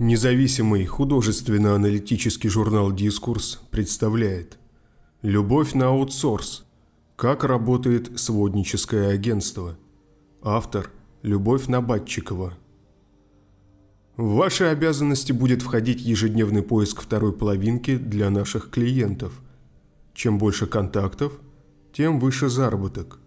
Независимый художественно-аналитический журнал «Дискурс» представляет «Любовь на аутсорс. Как работает сводническое агентство». Автор Любовь Набатчикова. В ваши обязанности будет входить ежедневный поиск второй половинки для наших клиентов. Чем больше контактов, тем выше заработок.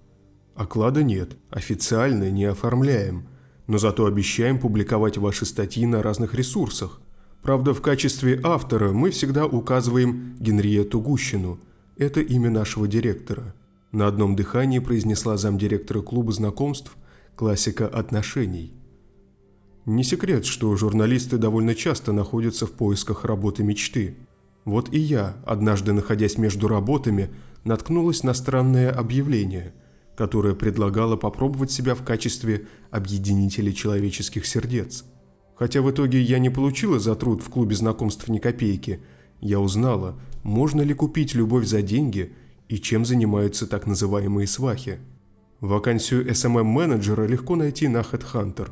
Оклада нет, официально не оформляем – но зато обещаем публиковать ваши статьи на разных ресурсах. Правда, в качестве автора мы всегда указываем Генриету Гущину. Это имя нашего директора. На одном дыхании произнесла замдиректора клуба знакомств классика отношений. Не секрет, что журналисты довольно часто находятся в поисках работы мечты. Вот и я, однажды находясь между работами, наткнулась на странное объявление – которая предлагала попробовать себя в качестве объединителя человеческих сердец. Хотя в итоге я не получила за труд в клубе знакомств ни копейки, я узнала, можно ли купить любовь за деньги и чем занимаются так называемые свахи. Вакансию SMM-менеджера легко найти на HeadHunter.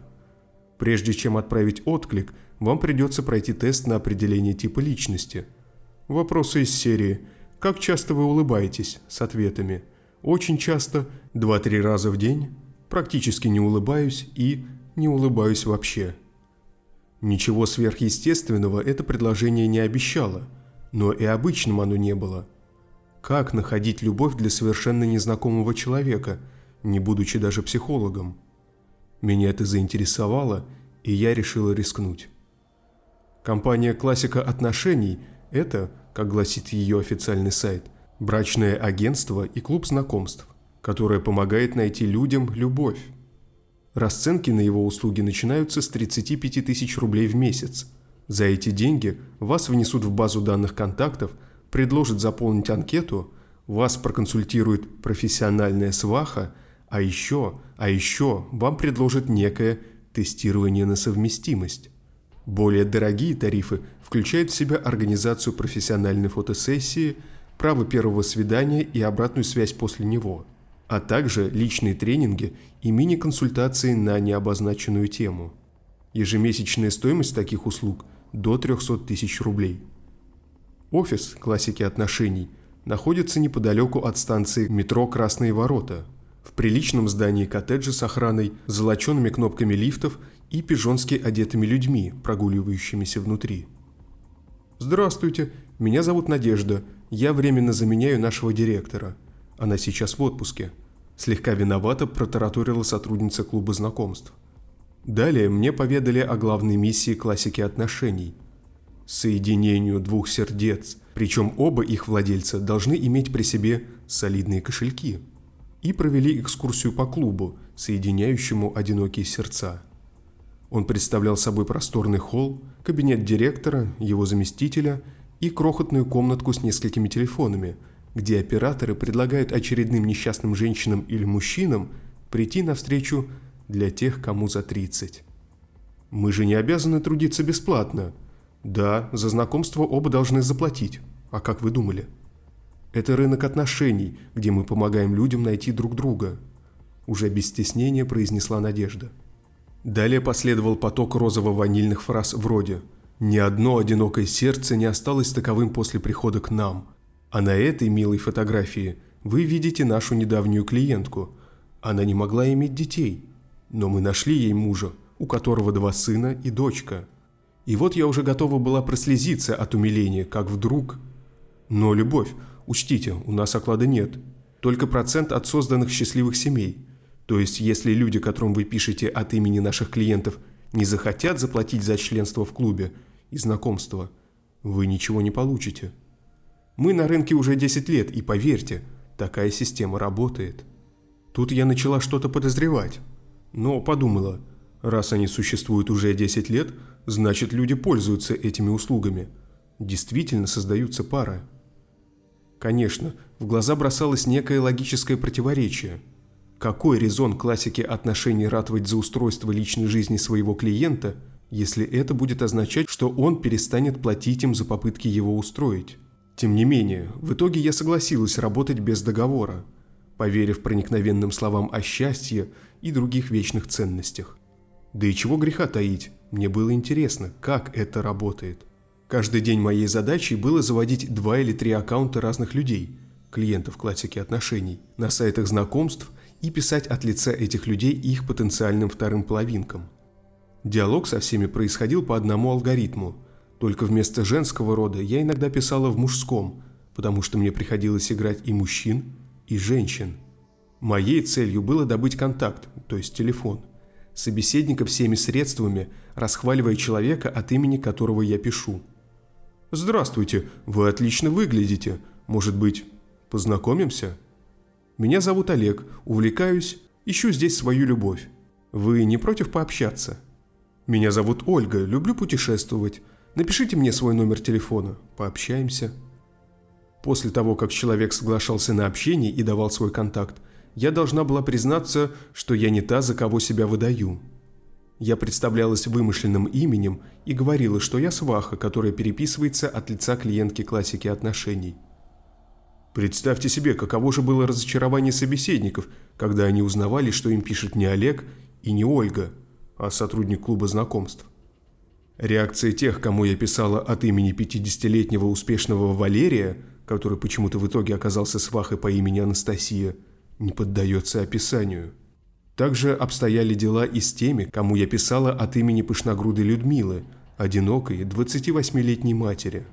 Прежде чем отправить отклик, вам придется пройти тест на определение типа личности. Вопросы из серии «Как часто вы улыбаетесь?» с ответами – очень часто, два-три раза в день, практически не улыбаюсь и не улыбаюсь вообще. Ничего сверхъестественного это предложение не обещало, но и обычным оно не было. Как находить любовь для совершенно незнакомого человека, не будучи даже психологом? Меня это заинтересовало, и я решила рискнуть. Компания «Классика отношений» – это, как гласит ее официальный сайт – брачное агентство и клуб знакомств, которое помогает найти людям любовь. Расценки на его услуги начинаются с 35 тысяч рублей в месяц. За эти деньги вас внесут в базу данных контактов, предложат заполнить анкету, вас проконсультирует профессиональная сваха, а еще, а еще вам предложат некое тестирование на совместимость. Более дорогие тарифы включают в себя организацию профессиональной фотосессии – право первого свидания и обратную связь после него, а также личные тренинги и мини-консультации на необозначенную тему. Ежемесячная стоимость таких услуг до 300 тысяч рублей. Офис классики отношений находится неподалеку от станции метро «Красные ворота», в приличном здании коттеджа с охраной, золочеными кнопками лифтов и пижонски одетыми людьми, прогуливающимися внутри. «Здравствуйте, меня зовут Надежда. Я временно заменяю нашего директора. Она сейчас в отпуске». Слегка виновато протараторила сотрудница клуба знакомств. Далее мне поведали о главной миссии классики отношений – соединению двух сердец, причем оба их владельца должны иметь при себе солидные кошельки. И провели экскурсию по клубу, соединяющему одинокие сердца. Он представлял собой просторный холл, кабинет директора, его заместителя – и крохотную комнатку с несколькими телефонами, где операторы предлагают очередным несчастным женщинам или мужчинам прийти навстречу для тех, кому за 30. Мы же не обязаны трудиться бесплатно. Да, за знакомство оба должны заплатить. А как вы думали? Это рынок отношений, где мы помогаем людям найти друг друга. Уже без стеснения произнесла Надежда. Далее последовал поток розово-ванильных фраз вроде – ни одно одинокое сердце не осталось таковым после прихода к нам. А на этой милой фотографии вы видите нашу недавнюю клиентку. Она не могла иметь детей, но мы нашли ей мужа, у которого два сына и дочка. И вот я уже готова была прослезиться от умиления, как вдруг... Но, любовь, учтите, у нас оклада нет. Только процент от созданных счастливых семей. То есть, если люди, которым вы пишете от имени наших клиентов, не захотят заплатить за членство в клубе – и знакомства, вы ничего не получите. Мы на рынке уже 10 лет, и поверьте, такая система работает. Тут я начала что-то подозревать, но подумала, раз они существуют уже 10 лет, значит люди пользуются этими услугами. Действительно создаются пары. Конечно, в глаза бросалось некое логическое противоречие. Какой резон классики отношений ратовать за устройство личной жизни своего клиента – если это будет означать, что он перестанет платить им за попытки его устроить. Тем не менее, в итоге я согласилась работать без договора, поверив проникновенным словам о счастье и других вечных ценностях. Да и чего греха таить, Мне было интересно, как это работает. Каждый день моей задачей было заводить два или три аккаунта разных людей, клиентов классики отношений, на сайтах знакомств и писать от лица этих людей их потенциальным вторым половинкам. Диалог со всеми происходил по одному алгоритму, только вместо женского рода я иногда писала в мужском, потому что мне приходилось играть и мужчин, и женщин. Моей целью было добыть контакт, то есть телефон, собеседника всеми средствами, расхваливая человека, от имени которого я пишу – «Здравствуйте, вы отлично выглядите. Может быть, познакомимся?» «Меня зовут Олег, увлекаюсь, ищу здесь свою любовь. Вы не против пообщаться?» «Меня зовут Ольга, люблю путешествовать. Напишите мне свой номер телефона, пообщаемся». После того, как человек соглашался на общение и давал свой контакт, я должна была признаться, что я не та, за кого себя выдаю. Я представлялась вымышленным именем и говорила, что я сваха, которая переписывается от лица клиентки классики отношений. Представьте себе, каково же было разочарование собеседников, когда они узнавали, что им пишет не Олег и не Ольга, а сотрудник клуба знакомств. Реакция тех, кому я писала от имени 50-летнего успешного Валерия, который почему-то в итоге оказался свахой по имени Анастасия, не поддается описанию. Также обстояли дела и с теми, кому я писала от имени пышногрудой Людмилы, одинокой 28-летней матери.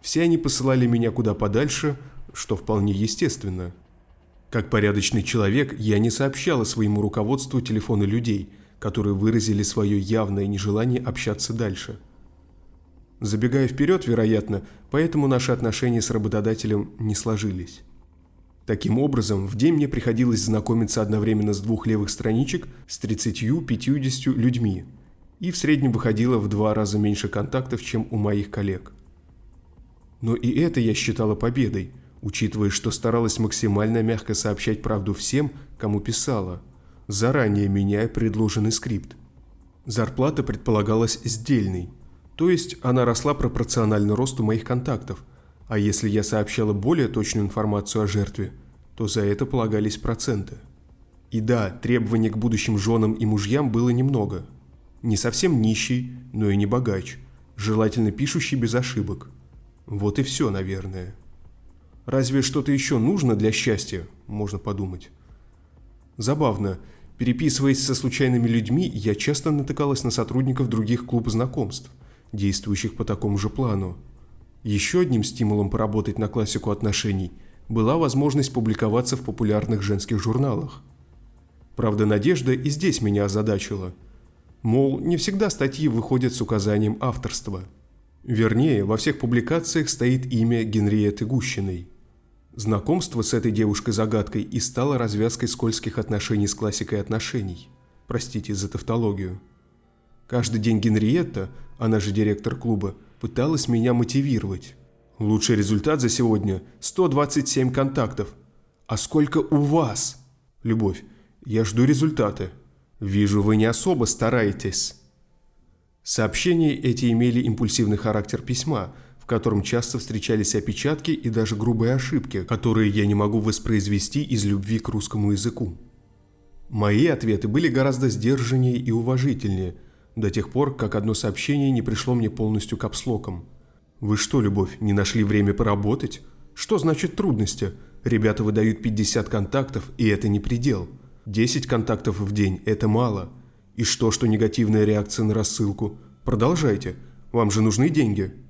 Все они посылали меня куда подальше, что вполне естественно. Как порядочный человек, я не сообщала своему руководству телефоны людей, которые выразили свое явное нежелание общаться дальше. Забегая вперед, вероятно, поэтому наши отношения с работодателем не сложились. Таким образом, в день мне приходилось знакомиться одновременно с двух левых страничек с 30-50 людьми, и в среднем выходило в два раза меньше контактов, чем у моих коллег. Но и это я считала победой, учитывая, что старалась максимально мягко сообщать правду всем, кому писала, заранее меняя предложенный скрипт. Зарплата предполагалась сдельной, то есть она росла пропорционально росту моих контактов – а если я сообщала более точную информацию о жертве, то за это полагались проценты. И да, требований к будущим женам и мужьям было немного. Не совсем нищий, но и не богач, желательно пишущий без ошибок. Вот и все, наверное. Разве что-то еще нужно для счастья, можно подумать. Забавно, переписываясь со случайными людьми, я часто натыкалась на сотрудников других клубов знакомств, действующих по такому же плану. Еще одним стимулом поработать на классику отношений была возможность публиковаться в популярных женских журналах. Правда, Надежда и здесь меня озадачила. Мол, не всегда статьи выходят с указанием авторства. Вернее, во всех публикациях стоит имя Генриетты Гущиной. Знакомство с этой девушкой-загадкой и стало развязкой скользких отношений с классикой отношений. Простите за тавтологию. Каждый день Генриетта, она же директор клуба, пыталась меня мотивировать. Лучший результат за сегодня – 127 контактов. А сколько у вас? Любовь, я жду результаты. Вижу, вы не особо стараетесь. Сообщения эти имели импульсивный характер письма, в котором часто встречались опечатки и даже грубые ошибки, которые я не могу воспроизвести из любви к русскому языку. Мои ответы были гораздо сдержаннее и уважительнее, до тех пор, как одно сообщение не пришло мне полностью капслоком. «Вы что, Любовь, не нашли время поработать? Что значит трудности? Ребята выдают 50 контактов, и это не предел. 10 контактов в день – это мало. И что, что негативная реакция на рассылку? Продолжайте, вам же нужны деньги».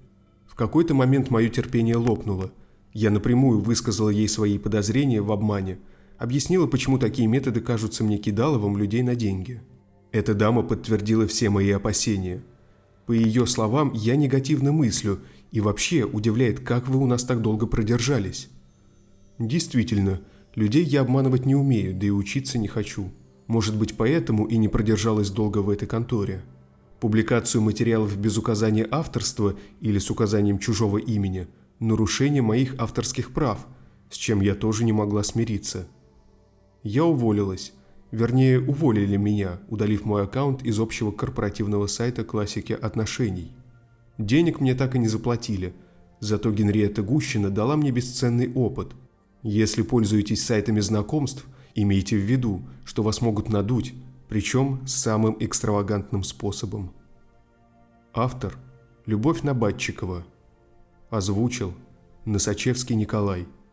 В какой-то момент мое терпение лопнуло. Я напрямую высказала ей свои подозрения в обмане, объяснила, почему такие методы кажутся мне кидаловым людей на деньги. Эта дама подтвердила все мои опасения. По ее словам, я негативно мыслю, и вообще удивляет, как вы у нас так долго продержались. Действительно, людей я обманывать не умею, да и учиться не хочу. Может быть, поэтому и не продержалась долго в этой конторе. Публикацию материалов без указания авторства или с указанием чужого имени – нарушение моих авторских прав, с чем я тоже не могла смириться. Я уволилась, Вернее, уволили меня, удалив мой аккаунт из общего корпоративного сайта классики отношений. Денег мне так и не заплатили, зато Генриетта Гущина дала мне бесценный опыт. Если пользуетесь сайтами знакомств, имейте в виду, что вас могут надуть, причем самым экстравагантным способом. Автор – Любовь Набатчикова. Озвучил Носачевский Николай –